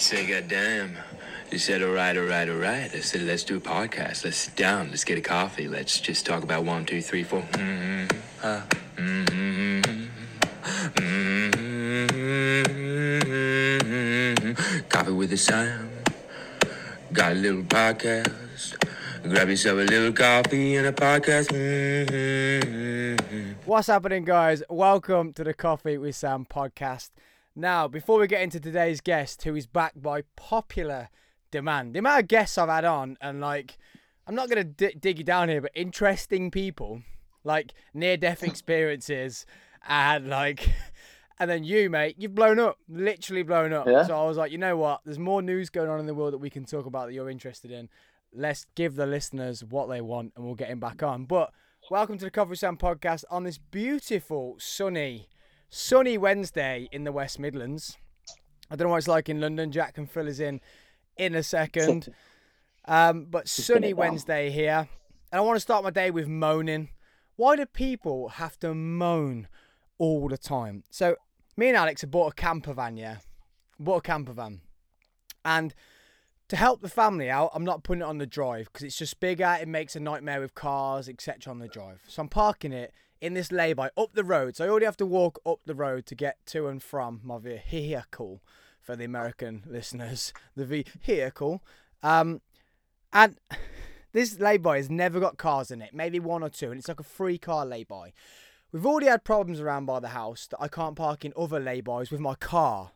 Say, goddamn. You said, all right, all right, all right. I said, let's do a podcast. Let's sit down. Let's get a coffee. Let's just talk about one, two, three, four. Mm-hmm. Uh, mm-hmm. Mm-hmm. Coffee with a Sam. Got a little podcast. Grab yourself a little coffee and a podcast. Mm-hmm. What's happening, guys? Welcome to the Coffee with Sam podcast. Now, before we get into today's guest, who is backed by popular demand, the amount of guests I've had on, and like, I'm not going to d- dig you down here, but interesting people, like near death experiences, and like, and then you, mate, you've blown up, literally blown up. Yeah. So I was like, you know what? There's more news going on in the world that we can talk about that you're interested in. Let's give the listeners what they want, and we'll get him back on. But welcome to the Coffee with Sam podcast on this beautiful, sunny, sunny Wednesday in the West Midlands. I don't know what it's like in London. Jack can fill us in in a second. Um, but sunny. Wednesday here. And I want to start my day with moaning. Why do people have to moan all the time? So, me and Alex have bought a camper van, yeah? Bought a camper van. And to help the family out, I'm not putting it on the drive because it's just bigger. It makes a nightmare with cars, etc. on the drive. So I'm parking it in this lay-by up the road. So I already have to walk up the road to get to and from my vehicle for the American listeners. The vehicle. Um, and this lay-by has never got cars in it. Maybe one or two, and it's like a free car lay-by. We've already had problems around by the house that I can't park in other lay-bys with my car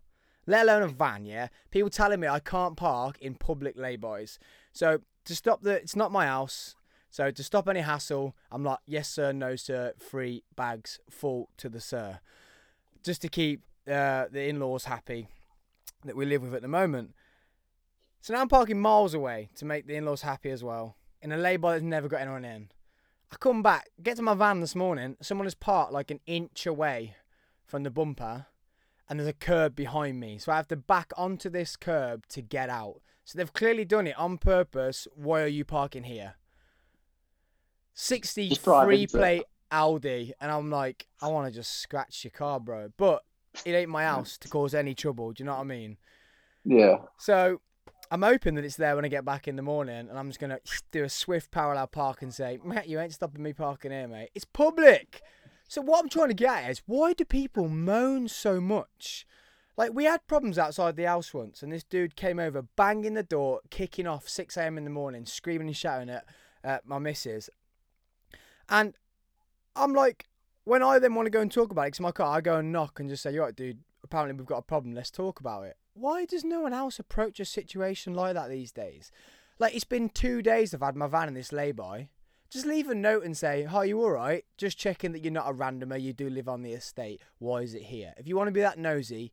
let alone a van, yeah? People telling me I can't park in public laybys. So to stop the, it's not my house. So to stop any hassle, I'm like, yes sir, no sir, free bags full to the sir. Just to keep uh, the in-laws happy that we live with at the moment. So now I'm parking miles away to make the in-laws happy as well. In a lay-by that's never got anyone in. I come back, get to my van this morning, someone has parked like an inch away from the bumper and there's a curb behind me. So I have to back onto this curb to get out. So they've clearly done it on purpose. Why are you parking here? 60 Just free into it. plate Audi. And I'm like, I want to just scratch your car, bro. But it ain't my house to cause any trouble. Do you know what I mean? Yeah. So I'm hoping that it's there when I get back in the morning, and I'm just gonna do a swift parallel park and say, Matt, you ain't stopping me parking here, mate. It's public. So what I'm trying to get at is, why do people moan so much? Like we had problems outside the house once, and this dude came over, banging the door, kicking off 6 a.m. in the morning, screaming and shouting at uh, my missus. And I'm like, when I then want to go and talk about it, 'cause my car, I go and knock and just say, you're right, dude? Apparently we've got a problem. Let's talk about it." Why does no one else approach a situation like that these days? Like it's been two days I've had my van in this lay-by. Just leave a note and say, "Hi, you all right? Just checking that you're not a randomer. You do live on the estate. Why is it here?" If you want to be that nosy,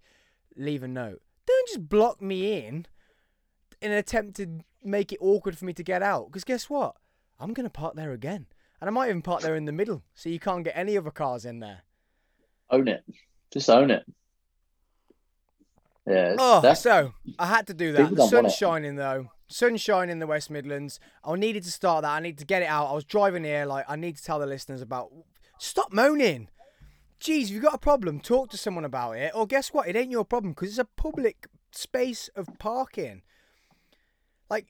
leave a note. Don't just block me in in an attempt to make it awkward for me to get out. Because guess what? I'm gonna park there again, and I might even park there in the middle, so you can't get any other cars in there. Own it. Just own it. Yeah. Oh, that's- so I had to do that. The sun's shining though. Sun's shining in the West Midlands. I needed to start that. I need to get it out. I was driving here, like I need to tell the listeners about. Stop moaning. Jeez, if you've got a problem, talk to someone about it. Or guess what? It ain't your problem because it's a public space of parking. Like,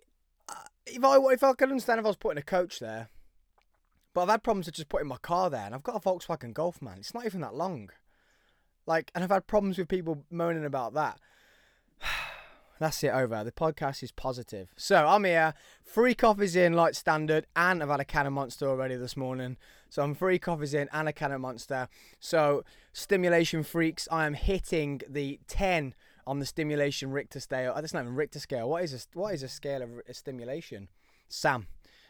uh, if I if I could understand if I was putting a coach there, but I've had problems with just putting my car there, and I've got a Volkswagen Golf, man. It's not even that long. Like, and I've had problems with people moaning about that. That's it over. The podcast is positive. So I'm here. Three coffees in, like standard, and I've had a can of Monster already this morning. So I'm three coffees in and a can of Monster. So stimulation freaks, I am hitting the 10 on the stimulation Richter scale. Oh, that's not even Richter scale. What is a what is a scale of uh, stimulation? Sam.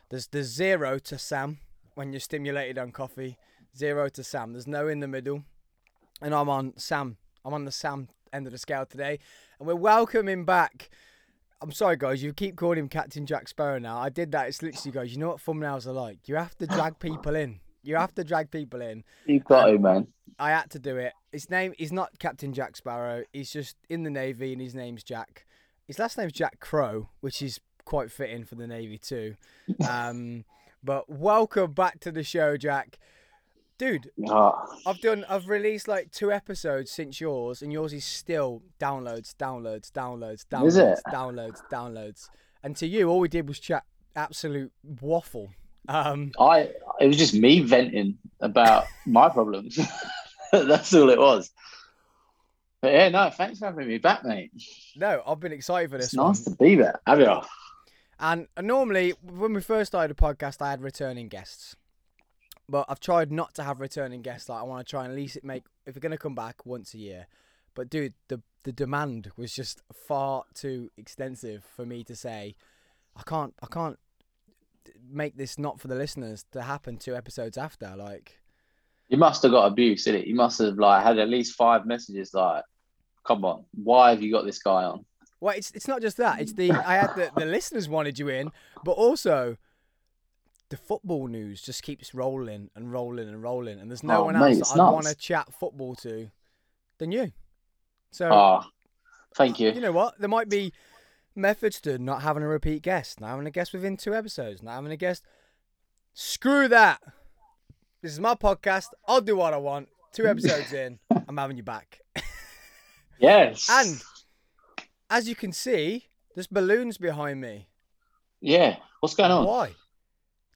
There's the zero to Sam when you're stimulated on coffee. Zero to Sam. There's no in the middle and I'm on Sam. I'm on the Sam end of the scale today, and we're welcoming back. I'm sorry, guys. You keep calling him Captain Jack Sparrow now. I did that. It's literally, guys. You know what thumbnails are like. You have to drag people in. You have to drag people in. You've got to, man. I had to do it. His name is not Captain Jack Sparrow. He's just in the Navy, and his name's Jack. His last name's Jack Crow, which is quite fitting for the Navy too. Um, but welcome back to the show, Jack. dude. Ah, I've done. I've released like two episodes since yours, and yours is still downloads, downloads, downloads, downloads, Is it? downloads, downloads. And to you, all we did was chat absolute waffle. Um, I it was just me venting about my problems. That's all it was. But yeah, no, thanks for having me back, mate. no, I've been excited for this It's one. nice to be there. Have you? And normally, when we first started the podcast, I had returning guests. But I've tried not to have returning guests. Like I want to try and at least make if we're gonna come back once a year. But dude, the the demand was just far too extensive for me to say, I can't, I can't make this not for the listeners to happen two episodes after. Like, You must have got abuse, did it? You must have like had at least five messages like, "Come on, why have you got this guy on?" Well, it's it's not just that. It's the I had the the listeners wanted you in, but also. The football news just keeps rolling and rolling and rolling, and there's no Oh, one mate, else that I'd want to chat football to than you. So Ah, thank you. you know what? There might be methods to not having a repeat guest, not having a guest within two episodes, not having a guest. Screw that. This is my podcast. I'll do what I want. Two episodes in, I'm having you back. Yes. And as you can see, there's balloons behind me. yeah, what's going on? Why?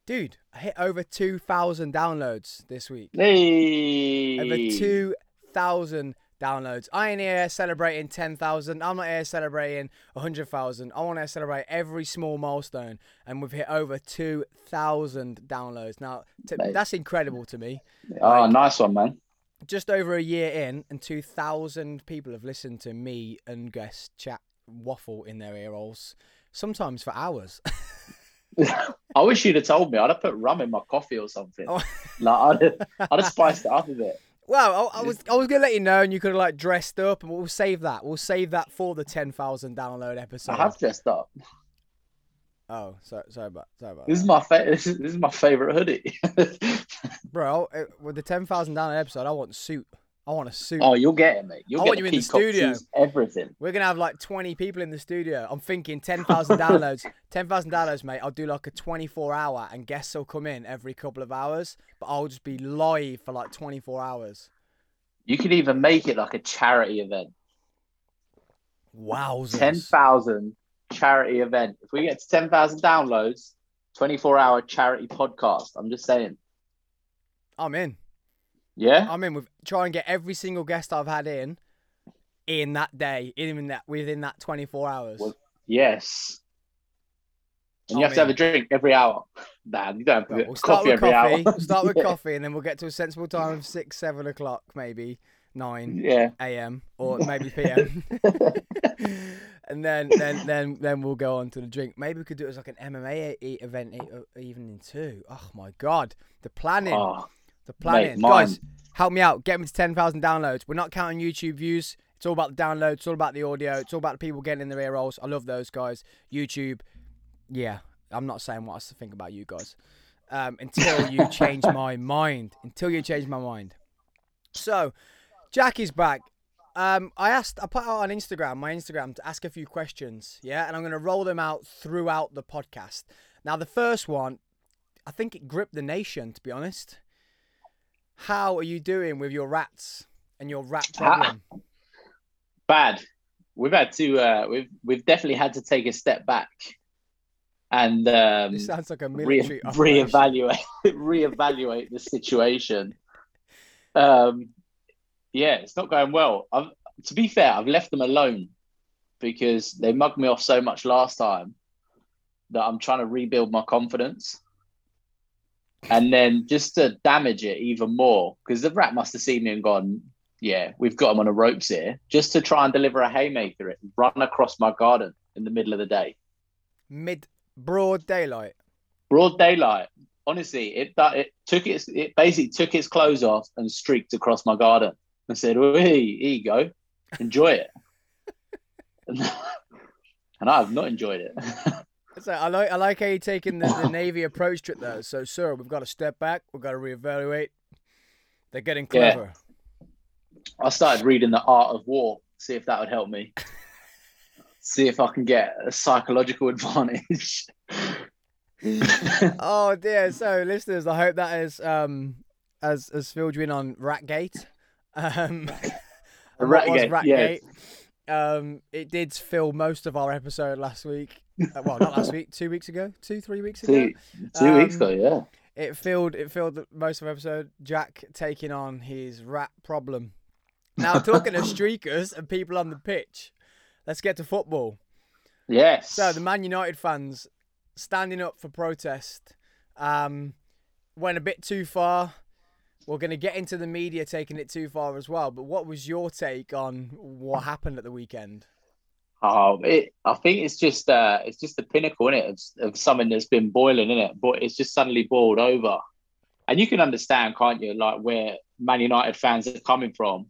Dude, I hit over 2,000 downloads this week. Hey. Over 2,000 downloads. I ain't here celebrating 10,000. I'm not here celebrating 100,000. I want to celebrate every small milestone. And we've hit over 2,000 downloads. Now, t- Mate. that's incredible to me. Oh, nice one, man. Just over a year in, and 2,000 people have listened to me and guests chat waffle in their ear holes, sometimes for hours. I wish you'd have told me. I'd have put rum in my coffee or something. Oh. Like I'd have, I'd have spiced it up a bit. Well, I, I was I was gonna let you know, and you could have like dressed up, and we'll save that. We'll save that for the ten thousand download episode. I have dressed up. Oh, sorry, sorry about sorry about This that. is my fa- this is, this is my favorite hoodie. bro. uh, With the ten thousand download episode, I want a suit. I want a suit. oh, you'll get it, mate. You'll I get want you in the studio. everything. We're gonna have like twenty people in the studio. I'm thinking ten thousand downloads. ten thousand downloads, mate. I'll do like a twenty-four hour, and guests will come in every couple of hours, but I'll just be live for like twenty-four hours. You could even make it like a charity event. Wowzers! Ten thousand charity event. If we get to ten thousand downloads, twenty four hour charity podcast. I'm just saying. I'm in. Yeah. I'm in with try and get every single guest I've had in in that day, in that within that 24 hours. Well, Yes. And you have to have a drink every hour. Nah, you don't have to we'll start coffee with every coffee. hour. We'll start with yeah. coffee, and then we'll get to a sensible time of six, seven o'clock, maybe nine Yeah. a.m. or maybe p.m. and then, then, then, then we'll go on to the drink. Maybe we could do it as like an MMA event uh, evening too. Oh my god, the planning, Oh, the planning, mine- guys. Help me out. Get me to 10,000 downloads. We're not counting YouTube views. It's all about the downloads. It's all about the audio. It's all about the people getting in their ear rolls. I love those guys. YouTube, yeah. I'm not saying what I think about you guys. Um, until you change my mind. Until you change my mind. So, Jack is back. Um, I asked, I put out on Instagram, my Instagram, to ask a few questions. Yeah, and I'm going to roll them out throughout the podcast. Now, the first one, I think it gripped the nation, to be honest. How are you doing with your rats and your rat problem? bad. We've had to. Uh, we've we've definitely had to take a step back and um, this sounds like a re- military operation. reevaluate reevaluate the situation. Um, yeah, it's not going well. I've, to be fair, I've left them alone because they mugged me off so much last time that I'm trying to rebuild my confidence. And then just to damage it even more, because the rat must have seen me and gone, yeah, we've got him on a ropes here, just to try and deliver a haymaker, it run across my garden in the middle of the day Mid broad daylight. broad daylight. Honestly, it it took its it basically took its clothes off and streaked across my garden. I said, "Oh, here you go, enjoy it." and I have not enjoyed it. So I like I like how you're taking the, the Navy approach to it though. So sir, we've got to step back. We've got to reevaluate. They're getting Yeah. clever. I started reading the Art of War, see if that would help me. see if I can get a psychological advantage. oh dear. So listeners, I hope that is um has has filled you in on Ratgate. Um, The and what was Ratgate, yes. Um, it did fill most of our episode last week. Uh, well, not last week, two weeks ago, two three weeks ago. Two, two weeks Um, ago, yeah. It filled it filled most of the episode. Jack taking on his rat problem. Now talking of streakers and people on the pitch, let's get to football. Yes. So the Man United fans standing up for protest um, went a bit too far. We're going to get into the media taking it too far as well. But what was your take on what happened at the weekend? Oh, it, I think it's just uh, it's just the pinnacle in it of, of something that's been boiling in it, but it's just suddenly boiled over, and you can understand, can't you? Like where Man United fans are coming from,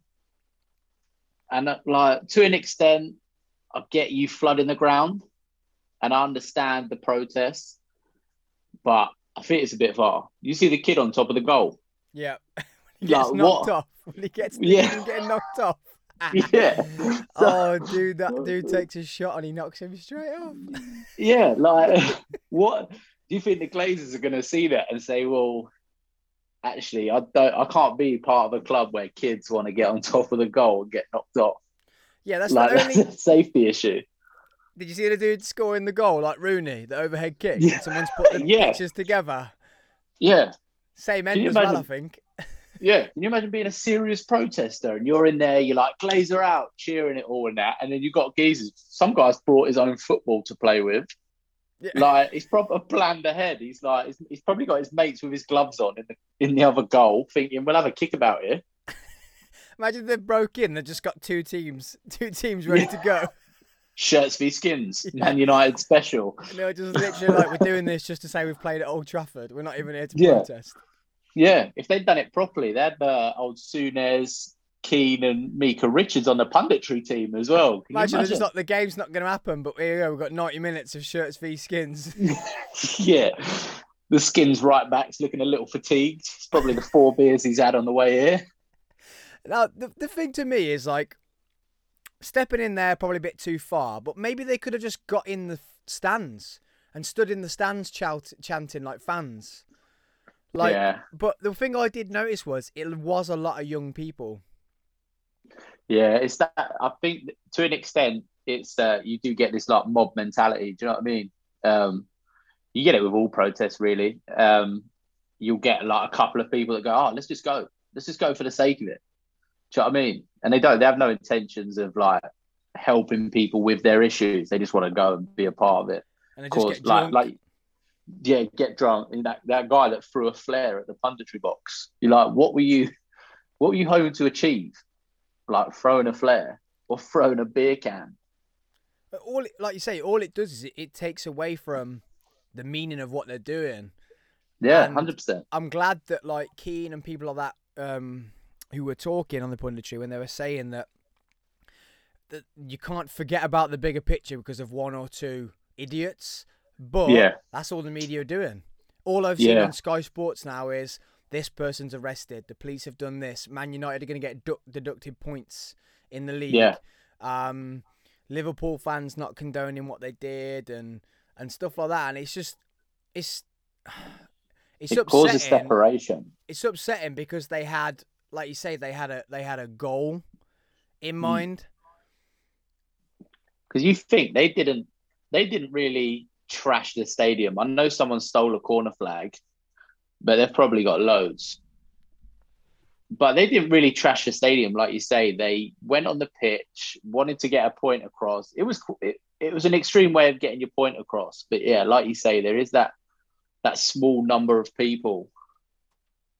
and uh, like to an extent, I get you flooding the ground, and I understand the protests, but I think it's a bit far. You see the kid on top of the goal, Yeah, gets Like, knocked what? off. When he gets Yeah. getting knocked off. yeah. oh, dude, that dude takes a shot and he knocks him straight off. Yeah, like what do you think the Glazers are going to see that and say, "Well, actually, I don't, I can't be part of a club where kids want to get on top of the goal and get knocked off." Yeah, that's like the that's a safety issue. Did you see the dude scoring the goal like Rooney, the overhead kick? Yeah. Someone's put the Yeah. pictures together. Yeah, Same end as well, I think. Yeah. Can you imagine being a serious protester and you're in there, you're like Glazer out, cheering it all and that, and then you've got geezers. Some guy's brought his own football to play with. Yeah. Like he's proper planned ahead. He's like he's, he's probably got his mates with his gloves on in the in the other goal, thinking we'll have a kick about here. Imagine they broke in. They just got two teams, two teams ready to go. Shirts v skins, Yeah. Man United special. Were just literally like, "We're doing this just to say we've played at Old Trafford. We're not even here to Yeah. protest." Yeah, if they'd done it properly, they had uh, old Souness, Keane, and Micah Richards on the punditry team as well. Can Imagine, imagine? the game's not going to happen, but here we go. We've got 90 minutes of shirts v skins. yeah, the skins right back's looking a little fatigued. It's probably the four beers he's had on the way here. Now, the, the thing to me is like stepping in there probably a bit too far, but maybe they could have just got in the stands and stood in the stands chout- chanting like fans. Like, yeah, but the thing I did notice was it was a lot of young people. yeah, it's that. I think to an extent, it's uh, you do get this like mob mentality. Do you know what I mean? Um, you get it with all protests, really. Um, you'll get like a couple of people that go, "Oh, let's just go. Let's just go for the sake of it." Do you know what I mean? And they don't. They have no intentions of like helping people with their issues. They just want to go and be a part of it. And they just course, get like like yeah, get drunk. And that that guy that threw a flare at the punditry box. You're like, what were you? What were you hoping to achieve? Like throwing a flare or throwing a beer can? But all it, like you say, all it does is it, it takes away from the meaning of what they're doing. Yeah, hundred percent. I'm glad that like Keane and people like that um, who were talking on the punditry when they were saying that that you can't forget about the bigger picture because of one or two idiots. But Yeah. that's all the media are doing. All I've seen Yeah. on Sky Sports now is this person's arrested. The police have done this. Man United are going to get du- deducted points in the league. Yeah. Um, Liverpool fans not condoning what they did and and stuff like that. And it's just it's it's It upsetting causes separation. it's upsetting because they had, like you say, they had a they had a goal Mm. in mind. because you think they didn't they didn't really trash the stadium. I know someone stole a corner flag, but they've probably got loads. But they didn't really trash the stadium, like you say. They went on the pitch, wanted to get a point across. It was it, it was an extreme way of getting your point across. But yeah, like you say, there is that that small number of people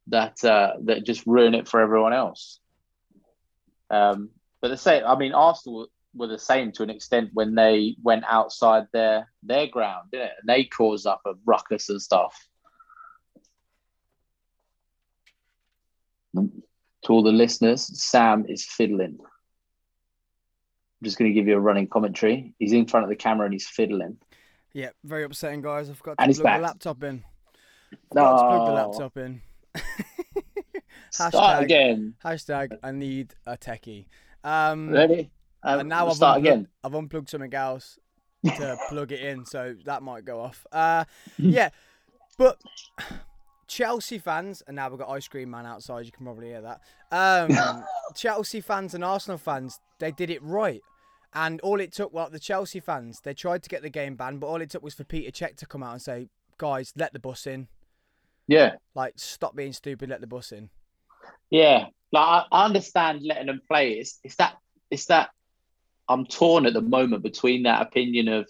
that uh, that just ruin it for everyone else. Um, but the same, I mean, Arsenal were the same to an extent when they went outside their their ground, didn't it? And they caused up a ruckus and stuff. To all the listeners, Sam is fiddling. I'm just going to give you a running commentary. He's in front of the camera and he's fiddling. Yeah, very upsetting, guys. I forgot to And he's plug the laptop in. Forgot to plug the laptop in. Start Hashtag- again. Hashtag I need a techie. Um, Ready? Um, and now we'll I've start unplugged, again. I've unplugged something else to plug it in, so that might go off. Uh, yeah, but Chelsea fans, and now we've got ice cream man outside. You can probably hear that. Um, Chelsea fans and Arsenal fans, they did it right. And all it took, well, the Chelsea fans, they tried to get the game banned, but all it took was for Petr Cech to come out and say, "Guys, let the bus in. Yeah, Like, stop being stupid. Let the bus in." yeah. Like I, understand letting them play. It's it's that it's that I'm torn at the moment between that opinion of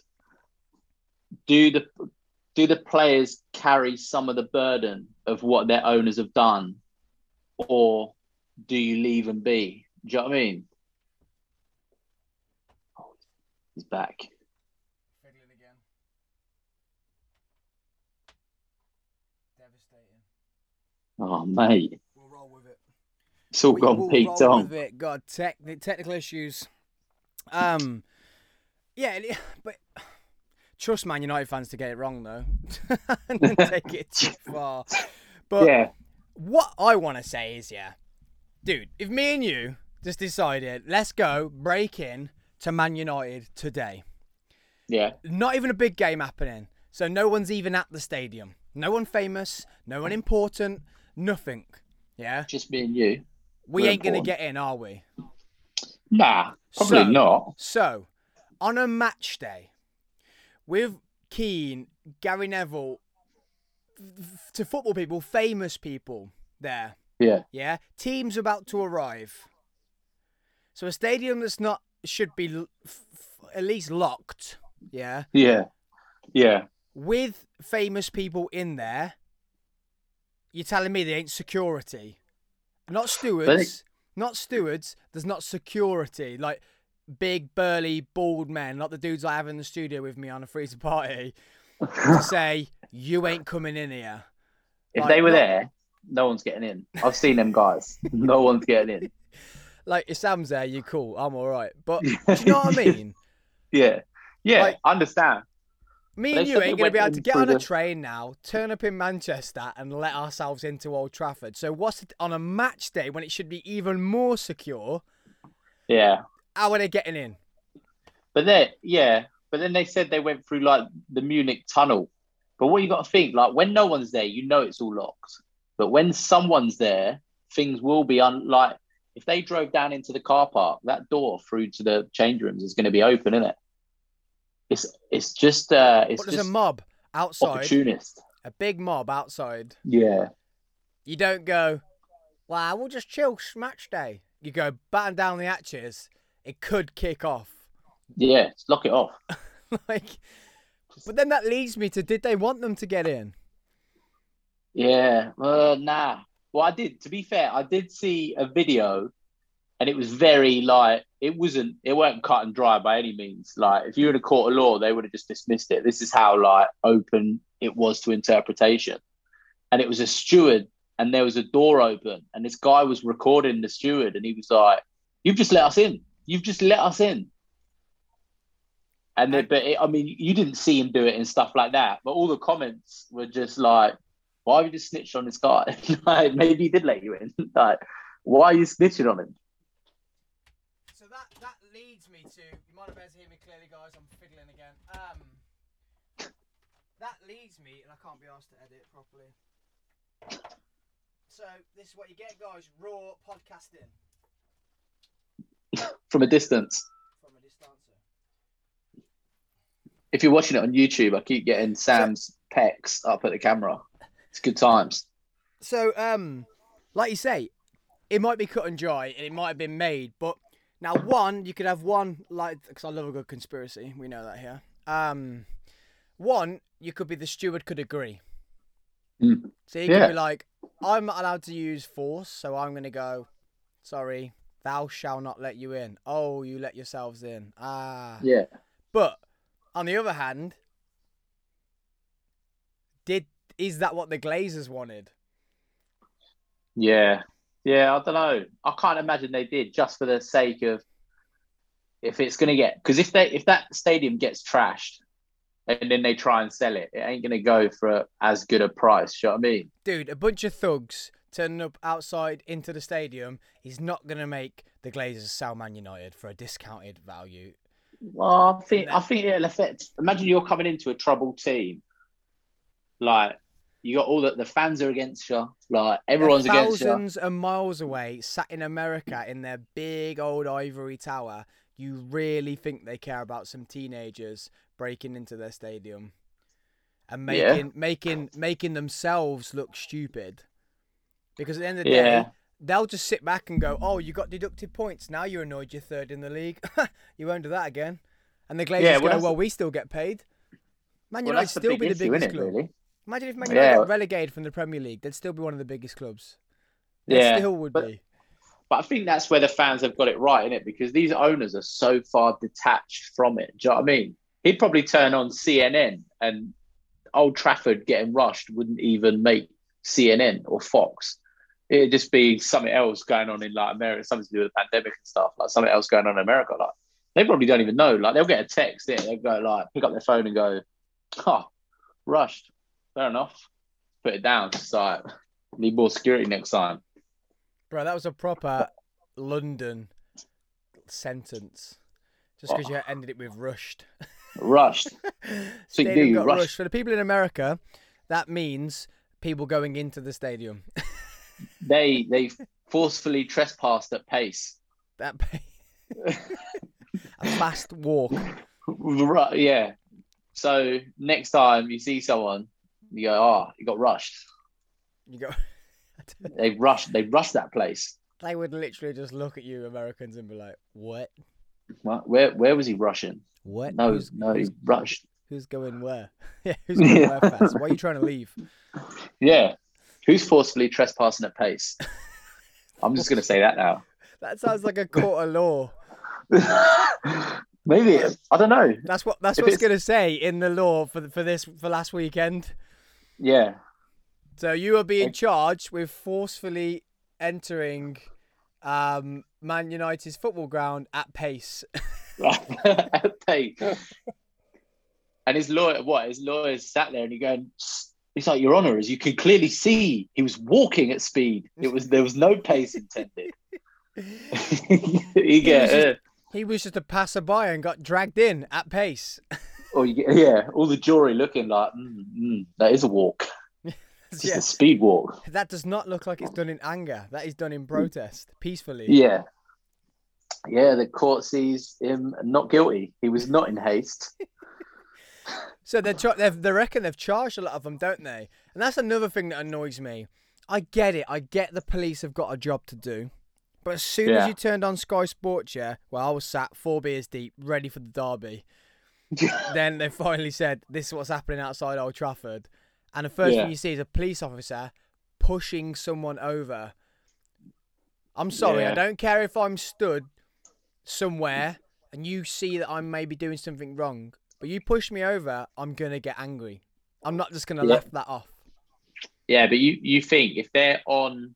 do the do the players carry some of the burden of what their owners have done, or do you leave and be? Do you know what I mean? Oh, he's back. Fiddling again. Devastating. Oh mate, We'll roll with it. it's all We gone peaked on. God, tech, technical issues. Um, yeah, but trust Man United fans to get it wrong though, and take it too far. But Yeah, what I want to say is, yeah, dude, if me and you just decided, let's go break in to Man United today. yeah, Not even a big game happening, so no one's even at the stadium. No one famous, no one important, nothing. Yeah, just me and you. we We're ain't gonna get in, are we? Nah, probably So- not. So, on a match day, with Keane, Gary Neville, to football people, famous people there, Yeah, yeah, teams about to arrive. So a stadium that's not should be l- f- f- at least locked, yeah, yeah, yeah. with famous people in there. You're telling me they ain't security, not stewards, not stewards. There's not security like big burly bald men, like the dudes I have in the studio with me on a 3's A Party, to say you ain't coming in here. If Like, they were not- there, no one's getting in. I've seen them guys. no one's getting in. Like if Sam's there, you cool. I'm all right. But do you know what I mean? Yeah, yeah. Like- I understand. Me and you ain't going to be able to get on a train now, turn up in Manchester, and let ourselves into Old Trafford. So, what's it, on a match day when it should be even more secure? Yeah, How are they getting in? but then yeah, but then they said they went through like the Munich tunnel. But what you got to think, like when no one's there, you know it's all locked. But when someone's there, things will be un- like if they drove down into the car park, that door through to the change rooms is going to be open, isn't it? It's it's just uh, it's just a mob outside, opportunist. a big mob outside. Yeah, You don't go, well, we'll just chill match day. You go, batten down the hatches. It could kick off. yeah. Lock it off. like, but then that leads me to did they want them to get in? Yeah, uh, nah. Well, I did. To be fair, I did see a video, and it was very like it wasn't. It weren't cut and dry by any means. Like if you were in a court of law, they would have just dismissed it. This is how like open it was to interpretation, and it was a steward, and there was a door open, and this guy was recording the steward, and he was like, "You've just let us in. You've just let us in." And then, but it, I mean, you didn't see him do it and stuff like that. But all the comments were just like, why have you just snitched on this guy? like, maybe he did let you in. like, why are you snitching on him? So that that leads me to you might have better hear me clearly, guys. I'm fiddling again. Um, that leads me, and I can't be asked to edit it properly. So this is what you get, guys. Raw podcasting From a distance. from a distancer. If you're watching it on YouTube, I keep getting Sam's pecs up at the camera. It's good times. So um, like you say, it might be cut and dry, and it might have been made, but now one you could have one like because I love a good conspiracy. We know that here. Um, one you could be the steward could agree. Mm. So you could Yeah. be like, I'm not allowed to use force, so I'm gonna go. Sorry, thou shall not let you in. Oh, you let yourselves in. Ah. Yeah. But on the other hand, did is that what the Glazers wanted? Yeah. Yeah, I don't know. I can't imagine they did just for the sake of if it's gonna get because if they if that stadium gets trashed and then they try and sell it, it ain't gonna go for as good a price. You know what I mean? Dude, a bunch of thugs turning up outside into the stadium is not gonna make the Glazers sell Man United for a discounted value. Well, I think I think it'll affect. Imagine you're coming into a troubled team, like You got all the the fans are against you. Like everyone's against you. thousands of miles away, sat in America in their big old ivory tower. You really think they care about some teenagers breaking into their stadium and Yeah. making making making themselves look stupid? Because at the end of the Yeah. day, they'll just sit back and go, "Oh, you got deducted points. Now you're annoyed. You're third in the league. you won't do that again." And the Glazers Yeah, well, go, "Well, we still get paid." Man Well, United the still be the biggest club. really? Imagine if Man United Yeah. got relegated from the Premier League, they'd still be one of the biggest clubs. They Yeah, still would but- be. But I think that's where the fans have got it right, in it Because these owners are so far detached from it. Do you know what I mean? He'd probably turn on CNN and Old Trafford getting rushed wouldn't even make CNN or Fox. It'd just be something else going on in like America, something to do with the pandemic and stuff, like something else going on in America. Like they probably don't even know. Like they'll get a text, yeah, they'll go like pick up their phone and go, "Oh, rushed. Fair enough. Put it down. It's like need more security next time." Bro, that was a proper London sentence. Just because you ended it with rushed. Rushed. So Stadium got rushed. rushed. For the people in America, that means people going into the stadium. they they forcefully trespassed at pace. that pay- a fast walk. Right, yeah. So next time you see someone, you go, "Oh, you got rushed." You go. They rushed. They rushed that place. they would literally just look at you, Americans, and be like, "What? What? Where where was he rushing? What? No, who's, no, he rushed. who's going where? yeah, who's going where fast? Why are you trying to leave? Yeah. Who's forcefully trespassing at pace? I'm just gonna say that now. That sounds like a court of law. Maybe I don't know. That's what that's If what it's it's- gonna say in the law for for this for last weekend. Yeah. So you are being charged with forcefully entering um, Man United's football ground at pace. at pace. And his lawyer, what? His lawyers sat there and he going, "It's like Your Honour, as you can clearly see, he was walking at speed. It was there was no pace intended." you get, uh, He was just a passerby and got dragged in at pace. Or you get, yeah, all the jury looking like, mm, mm, "That is a walk. It's just yeah. a speed walk." That does not look like it's done in anger. That is done in protest, peacefully. Yeah, yeah. The court sees him not guilty. He was not in haste. So they're char- they've, they reckon they've charged a lot of them, don't they? And that's another thing that annoys me. I get it. I get the police have got a job to do. But as soon as you turned on Sky Sports, yeah, well, I was sat four beers deep, ready for the derby. then they finally said, "This is what's happening outside Old Trafford," and the first Yeah. thing you see is a police officer pushing someone over. I'm sorry, I don't care if I'm stood somewhere and you see that I'm maybe doing something wrong, but you push me over, I'm gonna get angry. I'm not just gonna Yeah. laugh that off. Yeah, but you you think if they're on,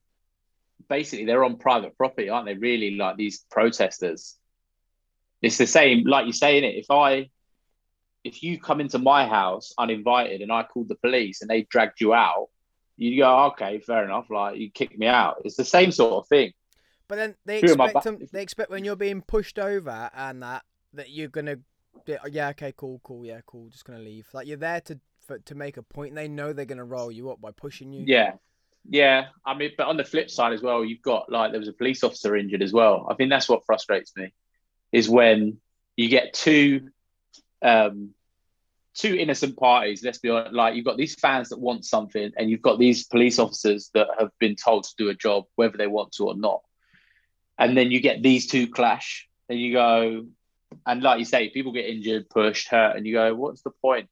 basically they're on private property, aren't they? Really, like these protesters. It's the same, like you're saying it. If I, if you come into my house uninvited and I called the police and they dragged you out, you go, okay, fair enough. Like you kicked me out. It's the same sort of thing. But then they expect them, they expect when you're being pushed over and that that you're gonna "Oh, yeah okay cool cool yeah cool just gonna leave like you're there to for, to make a point and they know they're gonna roll you up by pushing you. Yeah, yeah. I mean, but on the flip side as well, you've got like there was a police officer injured as well. I think that's what frustrates me, is when you get two, um, two innocent parties. Let's be honest. Like you've got these fans that want something, and you've got these police officers that have been told to do a job, whether they want to or not. And then you get these two clash, and you go, and like you say, people get injured, pushed, hurt, and you go, what's the point?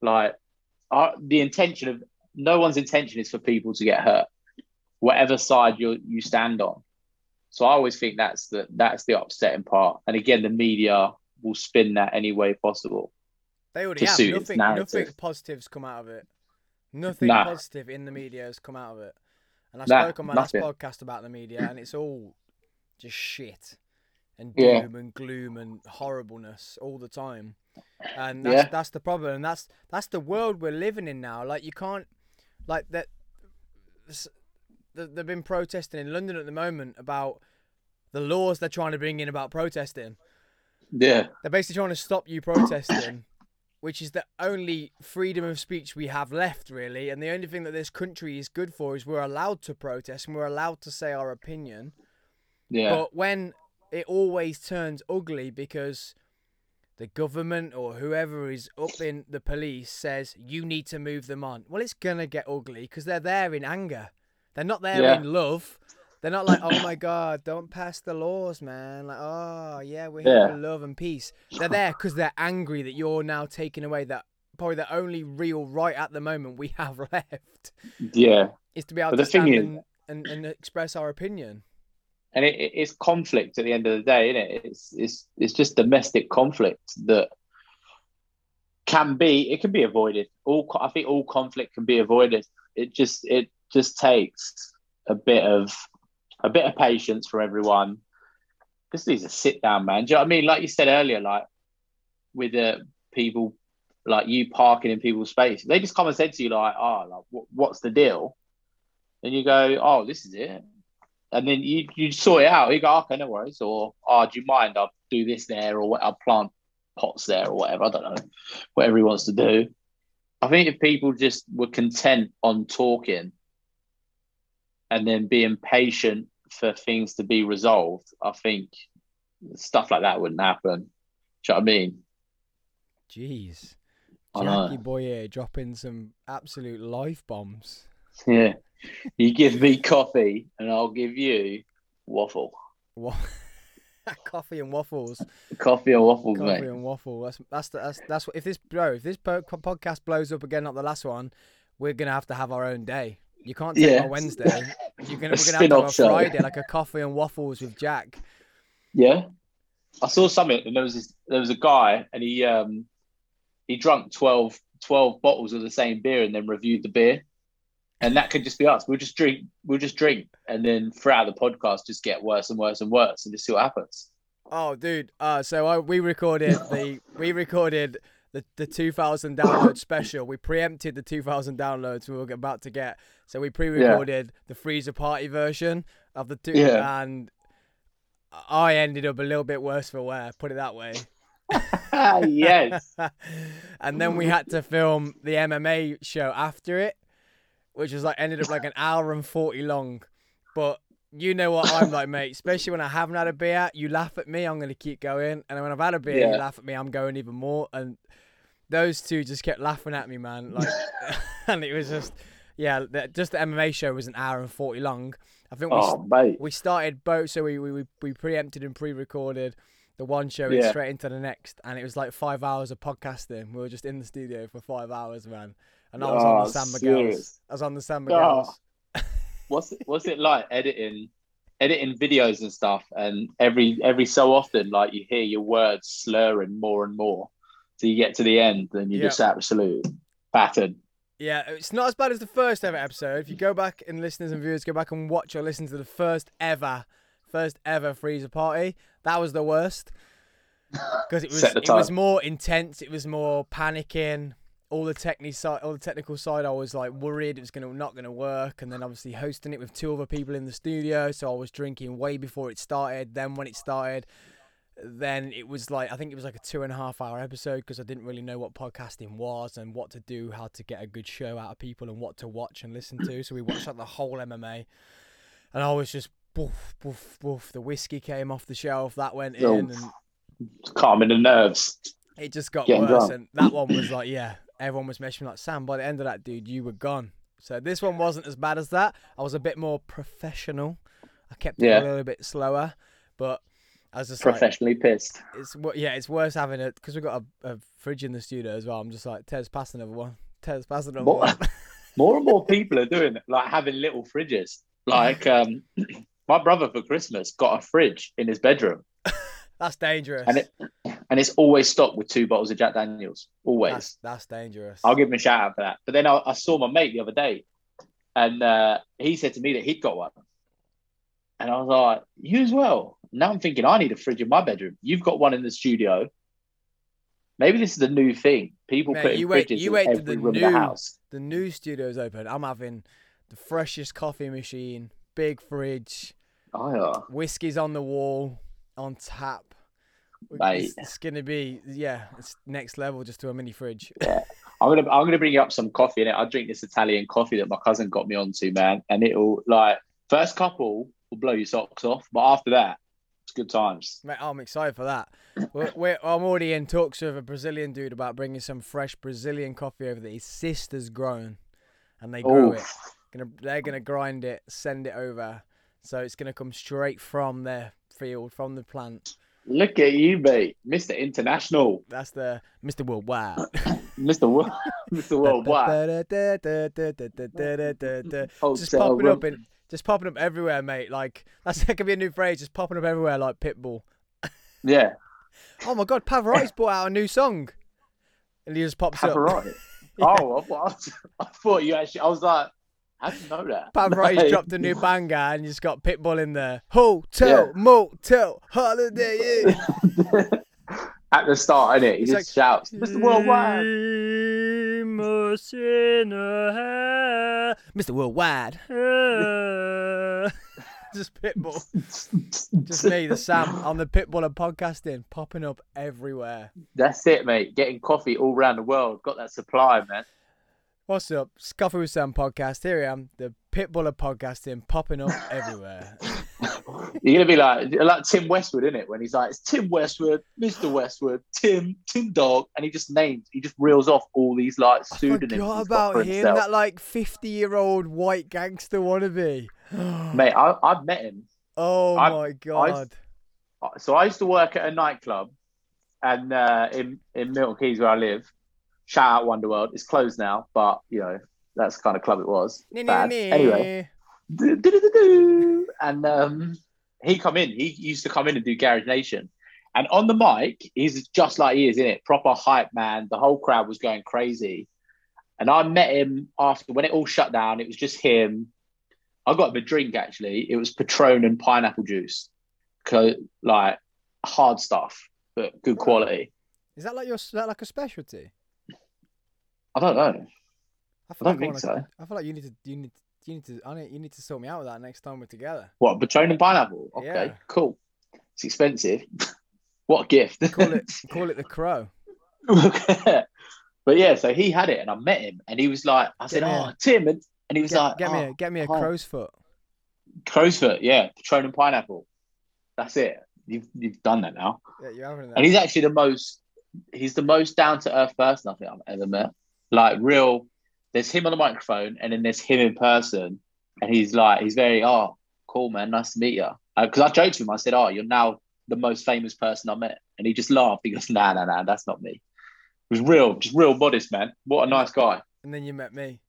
Like, the intention of no one's intention is for people to get hurt, whatever side you you stand on. So I always think that's the that's the upsetting part. And again, the media will spin that any way possible. They already have nothing. Nothing positives come out of it. Nothing Nah. positive in the media has come out of it. And I Nah, spoke on my nothing. last podcast about the media, and it's all just shit and Yeah. doom and gloom and horribleness all the time. And that's Yeah. that's the problem. And that's that's the world we're living in now. Like you can't, like that. They've been protesting in London at the moment about the laws they're trying to bring in about protesting. Yeah, They're basically trying to stop you protesting which is the only freedom of speech we have left, really. And the only thing that this country is good for is we're allowed to protest and we're allowed to say our opinion. Yeah. But when it always turns ugly because the government or whoever is up in the police says you need to move them on, well, it's gonna get ugly because they're there in anger. They're not there Yeah. in love. They're not like, oh my god, don't pass the laws, man. Like, oh yeah, we're here Yeah. for love and peace. They're there because they're angry that you're now taking away that probably the only real right at the moment we have left yeah. is to be able But to stand is- and, and, and express our opinion. and it, it- it's conflict at the end of the day, isn't it? It's it's it's just domestic conflict that can be it can be avoided. All I think all conflict can be avoided. It just it just takes a bit of a bit of patience for everyone. This needs a sit down, man. Do you know what I mean? Like you said earlier, like with the people like you parking in people's space, they just come and said to you like, "Oh, like, what, what's the deal?" And you go, "Oh, this is it." and then you you sort it out. You go, okay, no worries, or oh, do you mind? I'll do this there, or? I'll plant pots there, or whatever. I don't know, whatever he wants to do. I think if people just were content on talking and then being patient for things to be resolved, I think stuff like that wouldn't happen. Do you know what I mean? Jeez. Jackie Boyer dropping some absolute life bombs. Yeah. You give me coffee, and I'll give you waffle. What? Coffee and waffles. Coffee and waffles, Coffee mate. Coffee and waffle. That's that's that's that's what. If this bro, if this podcast blows up again, like the last one, we're gonna have to have our own day. You can't take Yeah. our Wednesday. You're gonna we're gonna have to have a show. Friday, like a coffee and waffles with Jack. Yeah, I saw something, and there was this, there was a guy, and he um he drank 12, 12 bottles of the same beer, and then reviewed the beer, and that could just be us. We'll just drink, we'll just drink, and then throughout the podcast, just get worse and worse and worse, and just see what happens. Oh, dude. Uh, so I, we recorded the we recorded the the 2000 download special. We preempted the 2000 downloads we were about to get. So we pre-recorded the 3's A Party version of the two, Yeah. and I ended up a little bit worse for wear. Put it that way. Yes, and then we had to film the MMA show after it, which was like ended up like an hour and forty long. But you know what I'm like, mate. Especially when I haven't had a beer, you laugh at me, I'm gonna keep going, and when I've had a beer, you laugh at me, I'm going even more. And those two just kept laughing at me, man. Like, and it was just, yeah, the, just the MMA show was an hour and forty long. I think we oh we started both, so we we, we, preempted and pre-recorded the one show and Yeah. straight into the next, and it was like five hours of podcasting. We were just in the studio for five hours, man. And I was on Oh, the San Miguel's. I was on the San Oh. What's it, what's it like editing editing videos and stuff, and every every so often, like you hear your words slurring more and more, so you get to the end, and you're Yeah. just absolute battered. Yeah, it's not as bad as the first ever episode. If you go back and listeners and viewers go back and watch or listen to the first ever, first ever 3's A Party, that was the worst because it was it was more intense. It was more panicking. All the technical side, all the technical side, I was like worried it was gonna not gonna work, and then obviously hosting it with two other people in the studio, so I was drinking way before it started. Then when it started, then it was like I think it was like a two and a half hour episode because I didn't really know what podcasting was and what to do, how to get a good show out of people, and what to watch and listen to. So we watched like the whole MMA, and I was just boof boof boof. The whiskey came off the shelf, that went Oh. in, and calming the nerves. it just got Getting worse. drunk. And that one was like, yeah, everyone was messaging me like, Sam, by the end of that, dude, you were gone. So this one wasn't as bad as that. I was a bit more professional. I kept it Yeah. a little bit slower, but I was just like, Professionally pissed. it's yeah, it's worse having it because we've got a, a fridge in the studio as well. I'm just like, Tez, pass another one. Tez, pass another More, one. more and more people are doing it, like having little fridges. Like um, my brother for Christmas got a fridge in his bedroom, That's dangerous. and it and it's always stocked with two bottles of Jack Daniels. Always. that's, that's dangerous. I'll give him a shout out for that. But then I, I saw my mate the other day, and uh, he said to me that he'd got one, and I was like, "You as well." Now I'm thinking I need a fridge in my bedroom. You've got one in the studio. Maybe this is the new thing. People Mate, putting you wait- fridges you in wait till every the room of the house. the new studio's open. I'm having the freshest coffee machine, big fridge, Oh uh, yeah. whiskey's on the wall, on tap. Mate. It's, it's gonna be yeah, it's next level just to a mini fridge. yeah. I'm gonna I'm gonna bring you up some coffee in it. I drink this Italian coffee that my cousin got me onto, man, and it'll like first couple will blow your socks off, but after that, it's good times. Mate, I'm excited for that. We're, we're, I'm already in talks with a Brazilian dude about bringing some fresh Brazilian coffee over that his sister's grown, and they grow Oh, it. Gonna, they're gonna grind it, send it over, so it's gonna come straight from their field, from the plant. look at you, mate, Mr. International, That's the Mr. Worldwide. Mr. Wo- Mr. Worldwide. just popping up in, just popping up everywhere, mate. Like that's that could be a new phrase. Just popping up everywhere, like Pitbull. Yeah, Oh my God, Pavarotti's brought out a new song, and he just pops up. Pavarotti. Oh, I thought, I thought you actually. I was like, how do you know that? Pavarotti's Mate. dropped a new banger, and you just got Pitbull in there. Hotel, motel, holiday. Yeah. At the start, innit? He It's just shouts, Mr. Worldwide. Famous in a hair. Mr. Worldwide. Uh, just Pitbull. Just me, the Sam, on the Pitbull of podcasting, popping up everywhere. That's it, mate. Getting coffee all around the world. Got that supply, man. What's up? It's Coffee with Sam podcast. Here I am, the Pitbull of podcasting, popping up everywhere. You're gonna be like like Tim Westwood, isn't it? When he's like, it's Tim Westwood, Mr. Westwood, Tim, Tim Dog, and he just names, he just reels off all these like I pseudonyms. forgot for about him, himself. that like 50 year old white gangster wannabe. Mate, I, I've met him. Oh I- my god. So I used to work at a nightclub, and uh, in in Milton Keynes where I live. Shout out Wonderworld. It's closed now, but you know that's the kind of club it was. Anyway. And um, he come in. He used to come in and do Garage Nation, and on the mic, he's just like he is in it, proper hype man. The whole crowd was going crazy, and I met him after when it all shut down. It was just him. I got him a drink actually. It was Patron and pineapple juice, like hard stuff, but good quality. Is that like your that like a specialty? I don't know. I feel I don't think wanna, so. I feel like you need to you need you need to I need, you need to sort me out with that next time we're together. What Patron and pineapple? Okay, Yeah. cool. It's expensive. what a gift! Call it call it the crow. but yeah, so he had it, and I met him, and he was like, I said, me "Oh, Tim," and, and he was Get, like, get me oh, a get me a oh, crow's foot. crow's foot, yeah, Patron and pineapple. That's it. You've you've done that now, Yeah, you're having that. and he's actually the most. He's the most down to earth person I think I've ever met. Like real. There's him on the microphone, and then there's him in person, and he's like, he's very, oh, cool, man, nice to meet you. Uh, because I joked to him, I said, oh, you're now the most famous person I met, and he just laughed. He goes, nah, nah, nah, that's not me. It was real, just real modest, man. What a nice guy. and then you met me.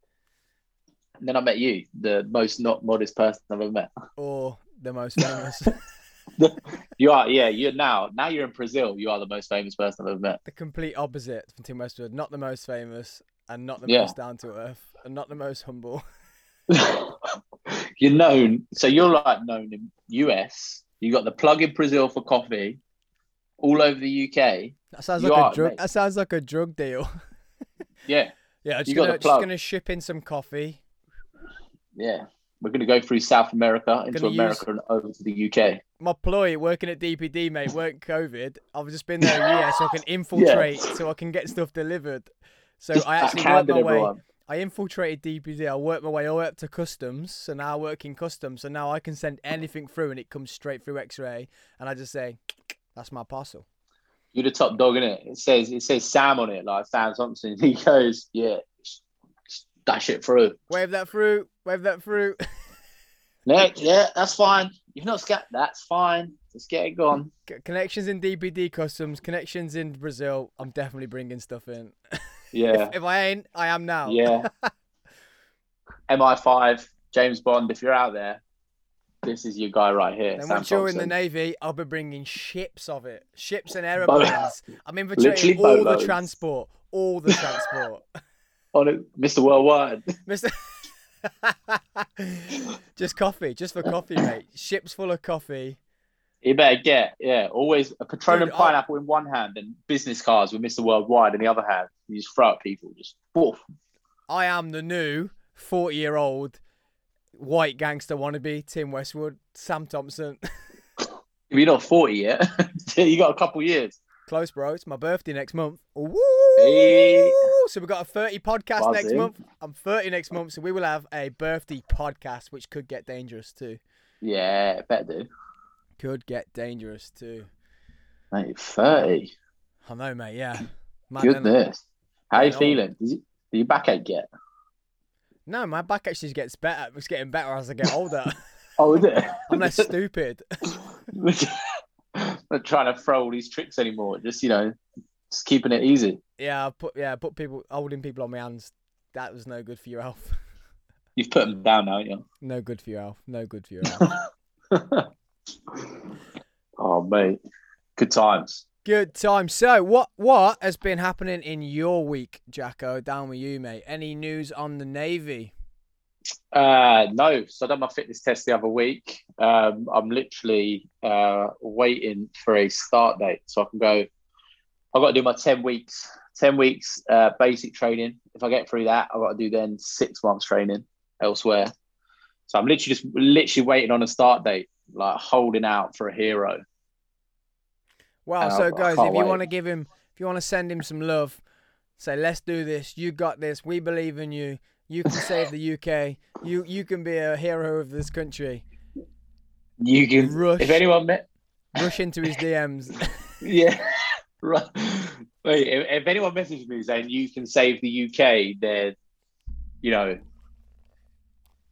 And then I met you, the most not modest person I've ever met. Or the most famous. You are, yeah, you're now, now you're in Brazil. You are the most famous person I've ever met. the complete opposite from Tim Westwood. Not the most famous and not the Yeah. most down to earth and not the most humble. you're known, so you're like known in US. You got the plug in Brazil for coffee, all over the UK. That sounds You like are, a drug mate. that sounds like a drug deal. Yeah, yeah, just You got gonna just gonna ship in some coffee. yeah. We're gonna go through South America into Gonna America and over to the UK. My ploy working at DPD, mate, weren't COVID. I've just been there a year so I can infiltrate, so I can get stuff delivered. So Just I actually worked my way. everyone. I infiltrated DPD. I worked my way all the way up to customs. So now I work in customs. So now I can send anything through and it comes straight through X-ray. And I just say, that's my parcel. You're the top dog in it. It says it says Sam on it, like Sam Thompson. He goes, yeah, dash it through. Wave that fruit. Wave that fruit. Next, yeah, that's fine. You've not scat. That's fine. Let's get it gone. Connections in DPD customs. Connections in Brazil. I'm definitely bringing stuff in. Yeah, If I ain't, I am now. yeah. MI5, James Bond. If you're out there, this is your guy right here. And Sam once you're in the navy, I'll be bringing ships of it, ships and aeroplanes. I'm infiltrating all the transport, all the transport. on it, Mr. Worldwide. Mister. just coffee, just for coffee, mate. Ships full of coffee. You better get, yeah, always a Patron Dude, and I- pineapple in one hand and business cards with Mr. Worldwide in the other hand. You just throw at people, just woof. I am the new 40 year old white gangster wannabe, Tim Westwood, Sam Thompson. You're not 40 yet. you got a couple years. Close, bro. It's my birthday next month. Woo! Hey. So we've got a 30 podcast next month. I'm 30 next month, so we will have a birthday podcast, which could get dangerous too. Yeah, better do. Could get dangerous too. Mate, 30. I know, mate. Yeah. Innit? Goodness. How are you feeling? Did you, your backache yet? No, my back actually gets better. It's getting better as I get older. Oh, is it? I'm less stupid. not trying to throw all these tricks anymore. Just, you know, just keeping it easy. Yeah, I put yeah, I put people holding people on my hands. That was no good for your health. You've put them down now, haven't No good for your health. No good for your health. Oh, mate. Good times. Good time. So, what what has been happening in your week, Jacko? Down with you, mate. Any news on the Navy? Uh, no, so I done my fitness test the other week. Um, I'm literally uh, waiting for a start date so I can go. I've got to do my 10 weeks, 10 weeks uh, basic training. If I get through that, I've got to do then six months training elsewhere. So I'm literally just literally waiting on a start date, like holding out for a hero. Wow! So I guys, if you want to give him, if you want to send him some love, say, "Let's do this. You got this. We believe in you. You can save the UK. You you can be a hero of this country." You can, Rush. if anyone met, Rush into his DMs. yeah. Right. Wait, if, if anyone messages me saying you can save the UK, then you know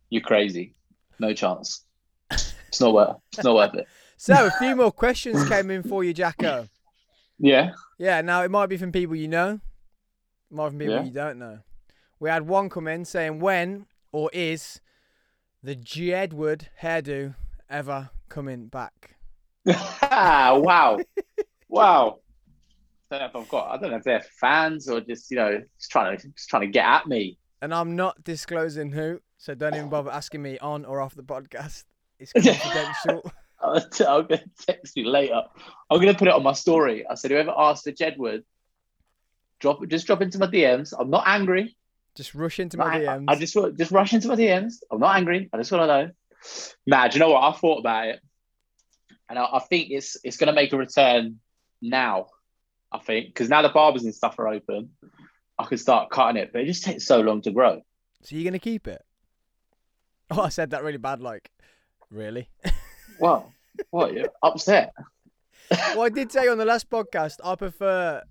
you're crazy. No chance. It's not worth. It's not worth it. so, a few more questions came in for you, Jacko. Yeah. Yeah, now it might be from people you know, it might be from people Yeah. you don't know. We had one come in saying, "When or is the Jedward hairdo ever coming back?" wow. Wow. I don't know if I've got. I don't know if they're fans or just you know just trying to just trying to get at me. And I'm not disclosing who, so don't even bother asking me on or off the podcast. It's confidential. I'm going to text you later. I'm going to put it on my story. I said, whoever asked for Jedward, drop just drop into my DMs. I'm not angry. Just rush into my Right, I- DMs. I, just want- just rush into my DMs. I'm not angry. I just want to know. Nah, do you know what? I thought about it, and I, I think it's it's going to make a return now. I think because now the barbers and stuff are open, I can start cutting it, but it just takes so long to grow. so you're gonna keep it? Oh, I said that really bad. Like, really? What? What? You're upset? well, I did say on the last podcast I prefer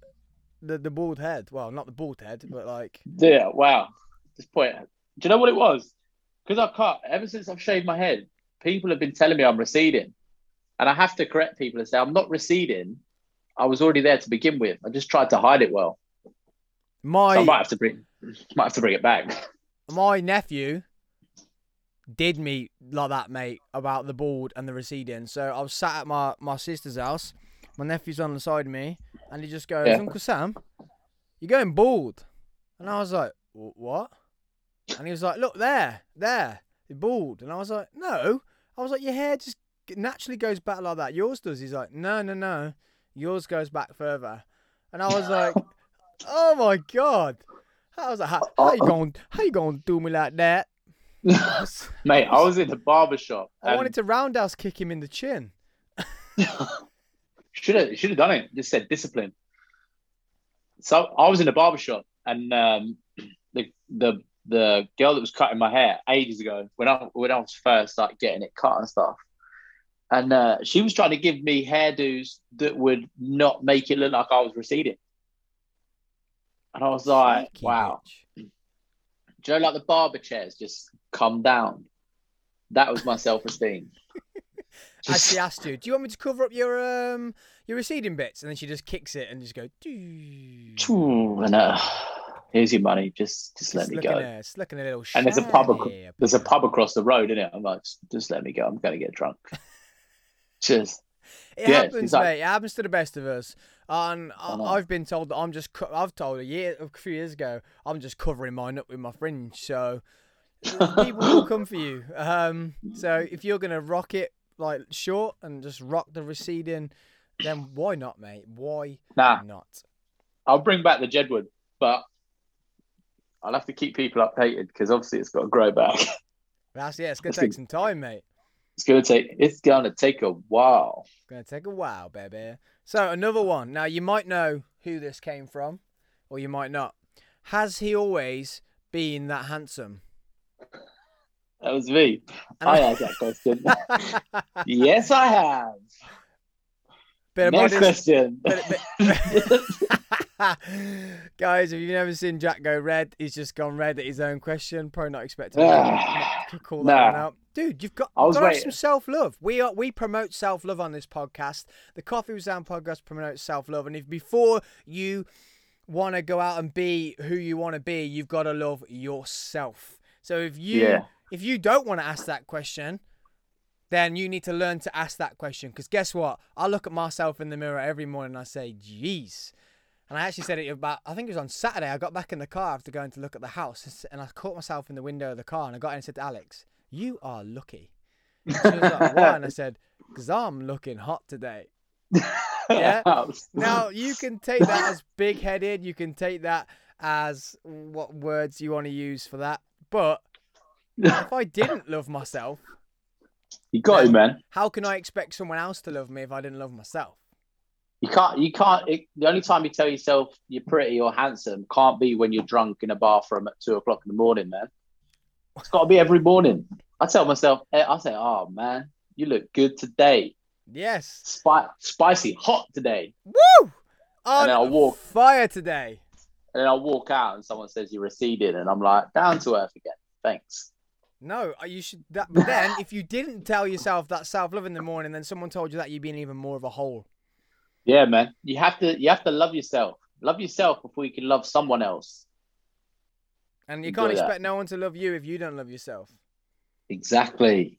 the the bald head. Well, not the bald head, but like Yeah. Wow. This point. Do you know what it was? Because I cut ever since I've shaved my head. People have been telling me I'm receding, and I have to correct people and say I'm not receding. I was already there to begin with. I just tried to hide it well. my So I might have to bring, might have to bring it back. my nephew did me like that, mate, about the bald and the receding. So I was sat at my, my sister's house. My nephew's on the side of me, and he just goes, Yeah. Uncle Sam, you're going bald. And I was like, what? And he was like, look there, there, you're bald. And I was like, no. I was like, your hair just naturally goes back like that. Yours does. He's like, no, no, no. Yours goes back further. And I was like, oh my god. I was like, how, how you going? How you going to do me like that? Mate, I was in the barber shop. I wanted to roundhouse kick him in the chin. should have should have done it. Just said discipline. So I was in the barber shop, and um, the the the girl that was cutting my hair ages ago, when I when I was first like getting it cut and stuff, and uh, she was trying to give me hairdos that would not make it look like I was receding. And I was like, wow. bitch. Do you know, like the barber chairs just come down? That was my self esteem. As she asked you, do you want me to cover up your um your receding bits? And then she just kicks it and just go, "Doo." and uh, here's your money. Just just let me go. just looking a little And there's a pub ac- There's a pub across the road, isn't it? I'm like, just, just let me go. I'm going to get drunk. Just It Yeah, happens, like- mate. It happens to the best of us. And I. I've been told that I'm just. Co- I've told a year, a few years ago, I'm just covering mine up with my fringe. So people will come for you. Um, so if you're gonna rock it like short and just rock the receding, then why not, mate? Why nah. not? I'll bring back the Jedward, but I'll have to keep people updated because obviously it's got to grow back. That's yeah. It's gonna take some time, mate. It's gonna take. It's gonna take a while. Gonna take a while, baby. So another one. Now you might know who this came from, or you might not. Has he always been that handsome? That was me. And I asked that question. yes, I have. Bit Next modest- question. bit- bit- Guys, if you've never seen Jack go red, he's just gone red at his own question. Probably not expecting to call that Nah. one out. Dude, you've got, I you've was got to have some self love. We are we promote self love on this podcast. The Coffee with Sam podcast promotes self love, and if before you want to go out and be who you want to be, you've got to love yourself. So if you Yeah. if you don't want to ask that question, then you need to learn to ask that question. Because guess what? I look at myself in the mirror every morning and I say, "Jeez." And I actually said it about, I think it was on Saturday. I got back in the car after going to look at the house and I caught myself in the window of the car and I got in and said to Alex, You are lucky. And like, Why? And I said, Because I'm looking hot today. Yeah. Now, you can take that as big headed. You can take that as what words you want to use for that. But if I didn't love myself, you got it, man. how can I expect someone else to love me if I didn't love myself? You can't. You can't. It, the only time you tell yourself you're pretty or handsome can't be when you're drunk in a bathroom at two o'clock in the morning, man. It's got to be every morning. I tell myself, eh, I say, "Oh man, you look good today. Yes. Spi- spicy, hot today." Woo! And then On walk. fire today. And then I walk out and someone says you're receding, and I'm like, down to earth again. Thanks. No, uh, you should. That, but then, if you didn't tell yourself that self love in the morning, then someone told you that you'd been even more of a hole. Yeah, man. You have to. You have to love yourself. Love yourself before you can love someone else. And you can't expect no one to love you if you don't love yourself. Exactly.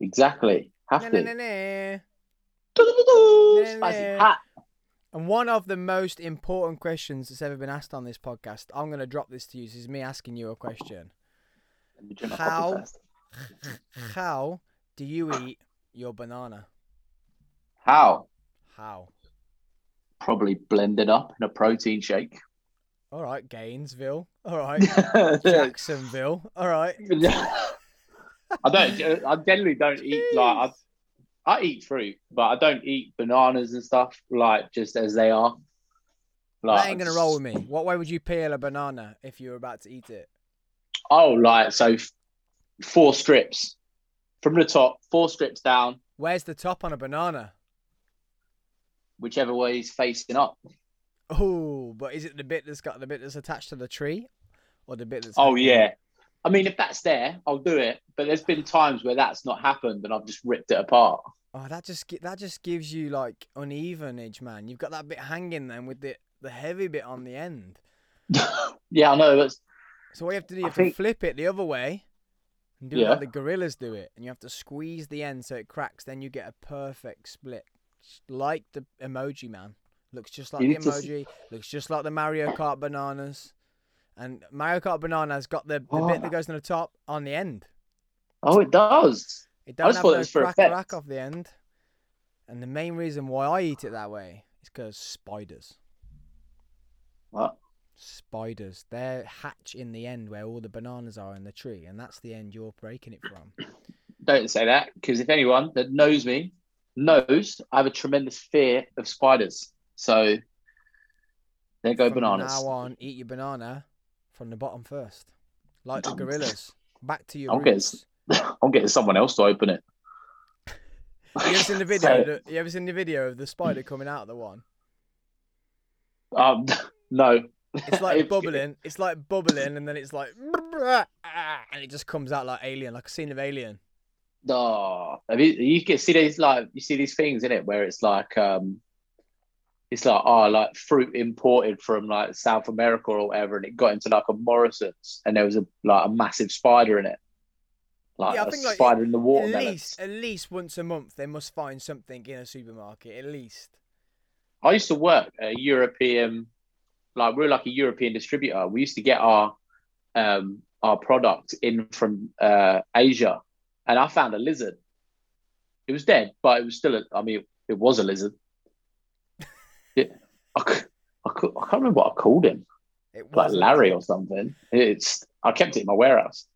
Exactly. Have to. Spicy. And one of the most important questions that's ever been asked on this podcast, I'm going to drop this to you. This is me asking you a question. Let me drink my How? How do you eat your banana? How? How? Probably blended up in a protein shake. All right, Gainesville. All right, Jacksonville. All right. I don't. I generally don't eat like I. I eat fruit, but I don't eat bananas and stuff like just as they are. Like, That ain't gonna roll with me. What way would you peel a banana if you were about to eat it? Oh, like so, f- four strips from the top, four strips down, Where's the top on a banana? whichever way he's facing up. Oh, but is it the bit that's got the bit that's attached to the tree, or the bit that's? Oh yeah. I mean, if that's there, I'll do it. But there's been times where that's not happened, and I've just ripped it apart. Oh, that just that just gives you like unevenage, man. You've got that bit hanging then with the the heavy bit on the end. yeah, I know. That's So what you have to do, you I have think- flip it the other way, and do it Yeah. like the gorillas do it, and you have to squeeze the end so it cracks. Then you get a perfect split, like the emoji man. Looks just like You the to emoji. Looks just like the Mario Kart bananas. And Mario Kart bananas got the, the Oh. bit that goes on the top on the end. oh, it does. It don't have thought it no was for crack effect. rack off the end. And the main reason why I eat it that way is because spiders. What? Spiders. They hatch in the end where all the bananas are in the tree, and that's the end you're breaking it from. Don't say that because if anyone that knows me knows, I have a tremendous fear of spiders. So there go from bananas. now on, eat your banana from the bottom first, like the gorillas. Back to your I'll get roots. I'm getting someone else to open it. You ever seen the video? So- the, you ever seen the video of the spider coming out of the one? Um, no. It's like bubbling. It's like bubbling, and then it's like, and it just comes out like alien, like a scene of Alien. No, you, you can see these like you see these things in it where it's like um, it's like oh like fruit imported from like South America or whatever, and it got into like a Morrison's, and there was a like a massive spider in it, like Yeah, I a think, like, spider in the water At least, at least once a month, they must find something in a supermarket. At least. I used to work at a European, like we're like a European distributor. We used to get our um our product in from uh Asia, and I found a lizard. It was dead, but it was still a. I mean, it was a lizard. It, I, I, I can't remember what I called him, It like Larry or something. It's I kept it in my warehouse.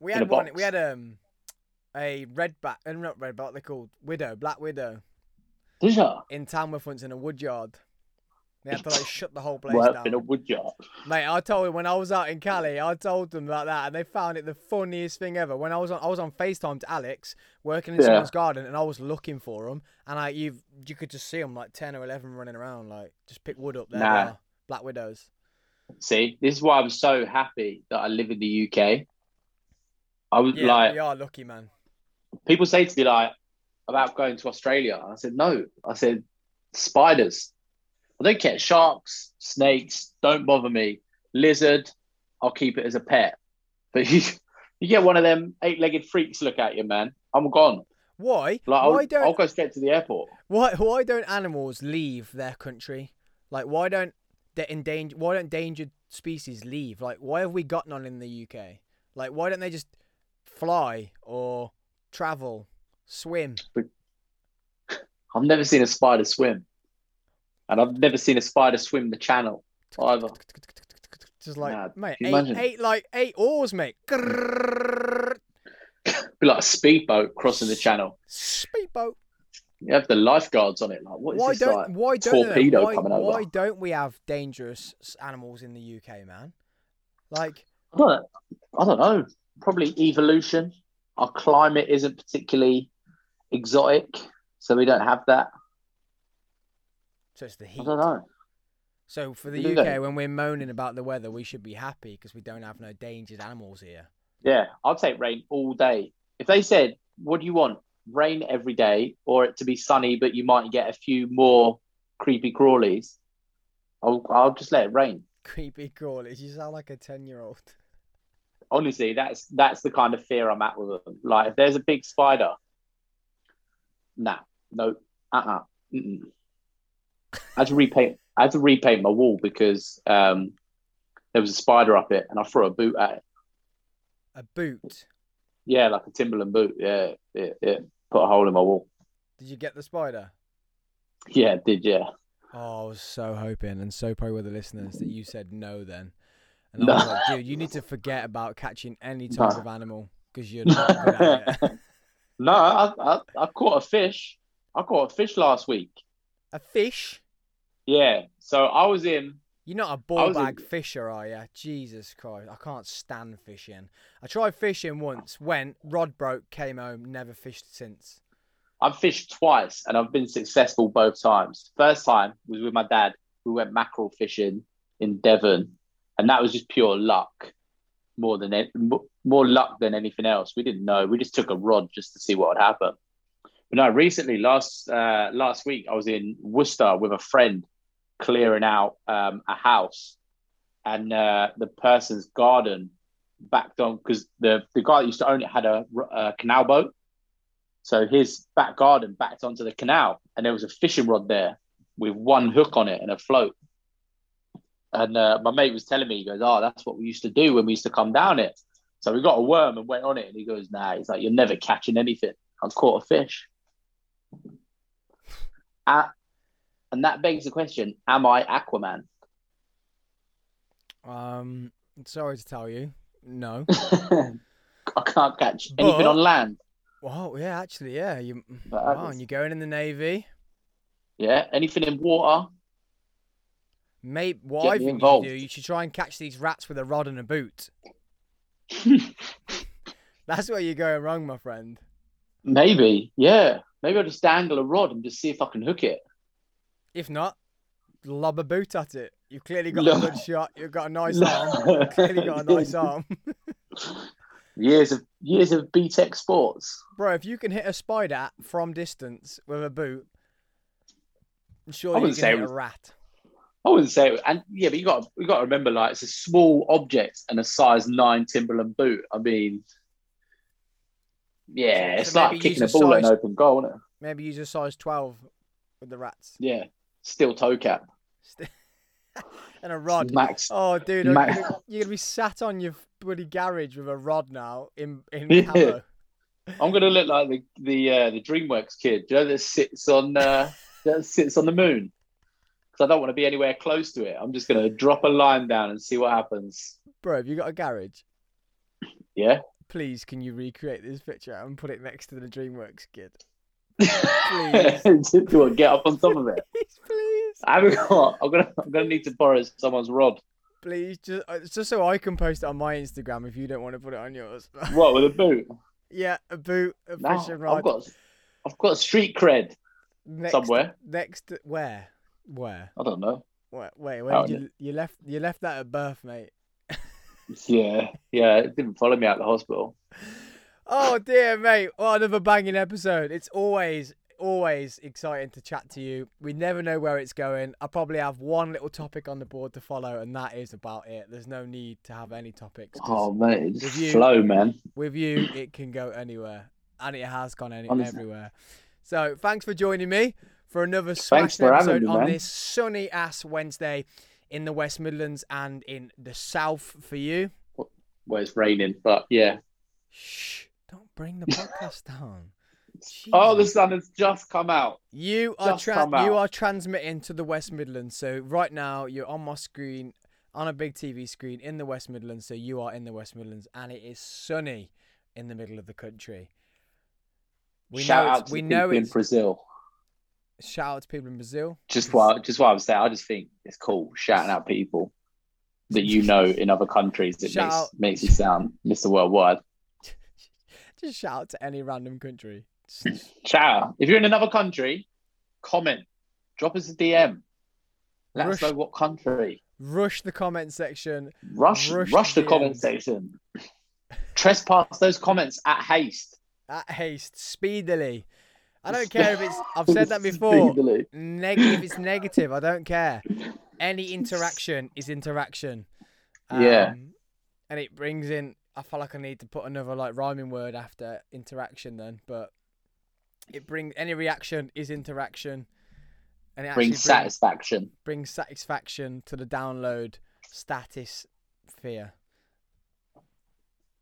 We had a one. We had um, a red bat, uh, not red back, they're called widow, black widow, Did you? in Tamworth once in a wood yard. They had to like shut the whole place Worked down. in a wood yard. Mate, I told them when I was out in Cali, I told them about that, and they found it the funniest thing ever. When I was on, I was on Facetime to Alex, working in Yeah. someone's garden, and I was looking for them, and I you you could just see them like ten or eleven running around, like just pick wood up there. Nah. they are, Black widows. See, this is why I'm so happy that I live in the UK. I was Yeah, like, you are lucky, man. people say to me like about going to Australia. I said no. I said spiders. I don't care. Sharks, snakes, don't bother me. Lizard, I'll keep it as a pet. But you, you get one of them eight-legged freaks look at you, man. I'm gone. Why? Like I'll, why don't I'll go straight to the airport. why why don't animals leave their country? Like why don't the endangered why don't endangered species leave? Like why have we got none in the UK? Like why don't they just fly or travel, swim? I've never seen a spider swim, and I've never seen a spider swim the channel either. Just like Nah, mate, eight, eight like eight oars, mate. Be like a speedboat crossing the channel. Speedboat. You have the lifeguards on it. Like what is Why this don't like? why don't torpedo why, coming over? why don't we have dangerous animals in the UK, man? Like I don't, I don't know. Probably evolution. Our climate isn't particularly exotic, so we don't have that. So it's the I heat. don't know. So for the UK, when we're moaning about the weather, we should be happy because we don't have no dangerous animals here. Yeah, I'll take rain all day. If they said, "What do you want? Rain every day, or it to be sunny, but you might get a few more creepy crawlies," I'll I'll just let it rain. Creepy crawlies. You sound like a ten-year-old. Honestly, that's that's the kind of fear I'm at with them. Like, if there's a big spider, nah, no, uh, uh mm-mm. I had to repaint. I had to repaint my wall because um, there was a spider up it, and I threw a boot at it. A boot. Yeah, like a Timberland boot. Yeah, it, yeah. Put a hole in my wall. Did you get the spider? Yeah, it did yeah. Oh, I was so hoping, and so probably were the listeners that you said no then. And. I was like, dude, you need to forget about catching any type No. of animal because you're not good at it. no, I, I I caught a fish. I caught a fish last week. A fish? Yeah, so I was in. You're not a ball was in- bag fisher, are you? Jesus Christ, I can't stand fishing. I tried fishing once, went, rod broke, came home, never fished since. I've fished twice and I've been successful both times. First time was with my dad. We went mackerel fishing in Devon, and that was just pure luck, more than more luck than anything else. We didn't know. We just took a rod just to see what would happen. But no, recently, last uh, last week, I was in Worcester with a friend, clearing out um, a house, and uh, the person's garden backed on because the the guy that used to own it had a, a canal boat. So his back garden backed onto the canal, and there was a fishing rod there with one hook on it and a float. And uh, my mate was telling me, he goes, "Oh, that's what we used to do when we used to come down it." So we got a worm and went on it, and he goes, "Nah," he's like, "You're never catching anything. I've caught a fish." Uh, and that begs the question: Am I Aquaman? Um, sorry to tell you, no. I can't catch anything on land. Well, yeah, actually, yeah. You but wow, and you're going in the navy. Yeah, anything in water. Mate, what Get I think involved. you do, you should try and catch these rats with a rod and a boot. That's where you're going wrong, my friend. Maybe, yeah. Maybe I'll just dangle a rod and just see if I can hook it. If not, lob a boot at it. You've clearly got No. a good shot. You've got a nice arm. You've clearly got a nice arm. Years of years of BTEC sports. Bro, if you can hit a spider from distance with a boot, I'm sure I you can hit it a rat. I wouldn't say, it, and yeah, but you got you got to remember, like it's a small object and a size nine Timberland boot. I mean, yeah, So it's like kicking a a ball at an open goal, isn't it? Maybe use a size 12 with the rats. Yeah, steel toe cap, and a rod. max. Oh, dude, Ma- you're gonna, you're gonna be sat on your bloody garage with a rod now in in Yeah. camo. I'm gonna look like the the uh, the DreamWorks kid, you know, that sits on uh, that sits on the moon. Because I don't want to be anywhere close to it. I'm just gonna drop a line down and see what happens. Bro, have you got a garage? Yeah, please, can you recreate this picture and put it next to the DreamWorks kid? Please. Do you get up on top of it? Please, please, I haven't got. I'm gonna. I'm gonna need to borrow someone's rod. please, just uh, just so I can post it on my Instagram if you don't want to put it on yours. What with a boot? yeah, a boot, a No, fishing rod. I've got. I've got street cred. next somewhere. Next, where? Where? I don't know. Wait, wait, where did you you left you left that at birth, mate? Yeah, yeah. It didn't follow me out the hospital. Oh dear, mate! What another banging episode. It's always, always exciting to chat to you. We never know where it's going. I probably have one little topic on the board to follow, and that is about it. There's no need to have any topics. Oh mate, just you- flow, man. With you, it can go anywhere, and it has gone any- everywhere. So, thanks for joining me for another Thanks smashing for having episode me, on this sunny ass Wednesday in the West Midlands and in the South for you. Well, it's raining, but yeah. Shh! Don't bring the podcast down. Oh, the sun has just come out. You are tra- out. you are transmitting to the West Midlands. So right now you're on my screen, on a big TV screen in the West Midlands. So you are in the West Midlands, and it is sunny in the middle of the country. We Shout know out to we know people in Brazil. shout out to people in Brazil. Just what, just what I was saying. I just think it's cool shouting out people that you know in other countries. It Shout makes out- makes you sound Mr. Worldwide. Just shout out to any random country. Shout. If you're in another country, comment, drop us a DM. Let Rush- us know what country. Rush the comment section. Rush, Rush rush, the the comment section. Trespass those comments at haste. At haste, speedily. I don't care if it's. I've said that before. Speedily. Neg- if it's negative, I don't care. Any interaction is interaction. Yeah. Um, And it brings in. I feel like I need to put another like rhyming word after interaction then, but it brings any reaction is interaction, and it actually Bring brings, satisfaction. brings satisfaction to the download status fear.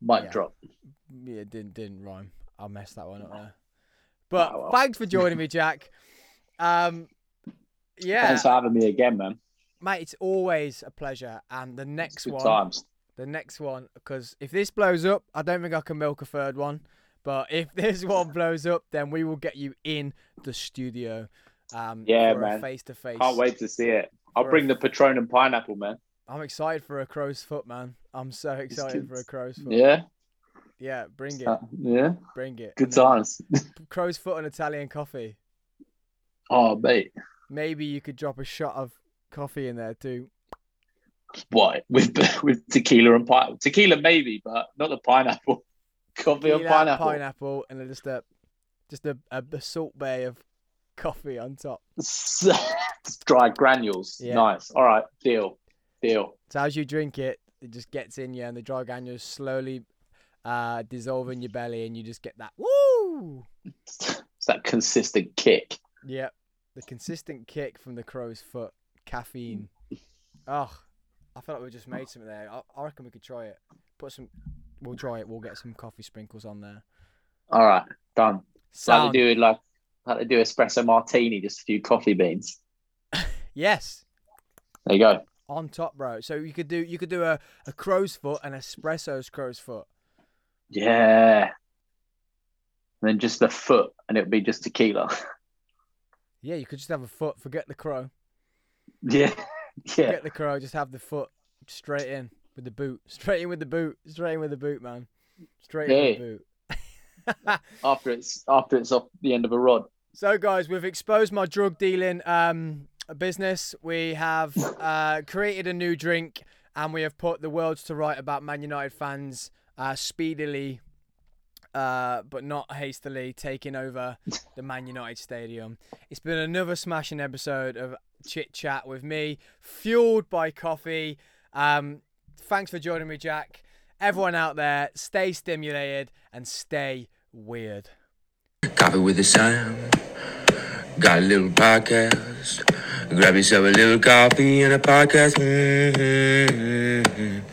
Mic Yeah. drop. Yeah, it didn't didn't rhyme. I messed that one up there. But Oh, well. thanks for joining me, Jack. Um, yeah, Thanks for having me again, man. mate, it's always a pleasure. And the next one, times. The next one, because if this blows up, I don't think I can milk a third one. But if this one blows up, then we will get you in the studio. Um, Yeah, man. Face to face. Can't wait to see it. I'll For a- bring the Patron and pineapple, man. I'm excited for a crow's foot, man. I'm so excited for a crow's foot. Yeah, Yeah, bring it, Uh, yeah. bring it. Good times. Crow's foot and Italian coffee. Oh, mate. Maybe you could drop a shot of coffee in there too. What with with tequila and pineapple? Tequila maybe, but not the pineapple. Coffee and pineapple. pineapple, and then just a just a, a, Salt Bae of coffee on top. Dry granules. Yeah. Nice. All right. Deal. Deal. So as you drink it, it just gets in you, and the dry granules slowly uh, dissolve in your belly, and you just get that woo. It's that consistent kick. Yep, the consistent kick from the crow's foot, caffeine. Oh, I feel like we just made something there. I, I reckon we could try it. Put some. We'll try it. We'll get some coffee sprinkles on there. All right. Done. Like Sound. they do it like like they do espresso martini, just a few coffee beans. Yes, There you go. on top, bro. So you could do you could do a, a crow's foot and espresso's crow's foot. Yeah. And then just the foot, and it would be just tequila. Yeah, you could just have a foot. Forget the crow. yeah. Yeah. Forget the crow. Just have the foot straight in with the boot. Straight in with the boot. Straight in with the boot, man. Straight in with the boot. After it's after it's off the end of a rod. So, guys, we've exposed my drug dealing um, business. We have uh, created a new drink, and we have put the world to right about Man United fans uh, speedily, uh, but not hastily, taking over the Man United stadium. It's been another smashing episode of chit chat with me, fueled by coffee. Um, thanks for joining me, Jack. Everyone out there, stay stimulated and stay weird. Coffee with the Sam. Got a little podcast. Grab yourself a little coffee and a podcast. Mm-hmm.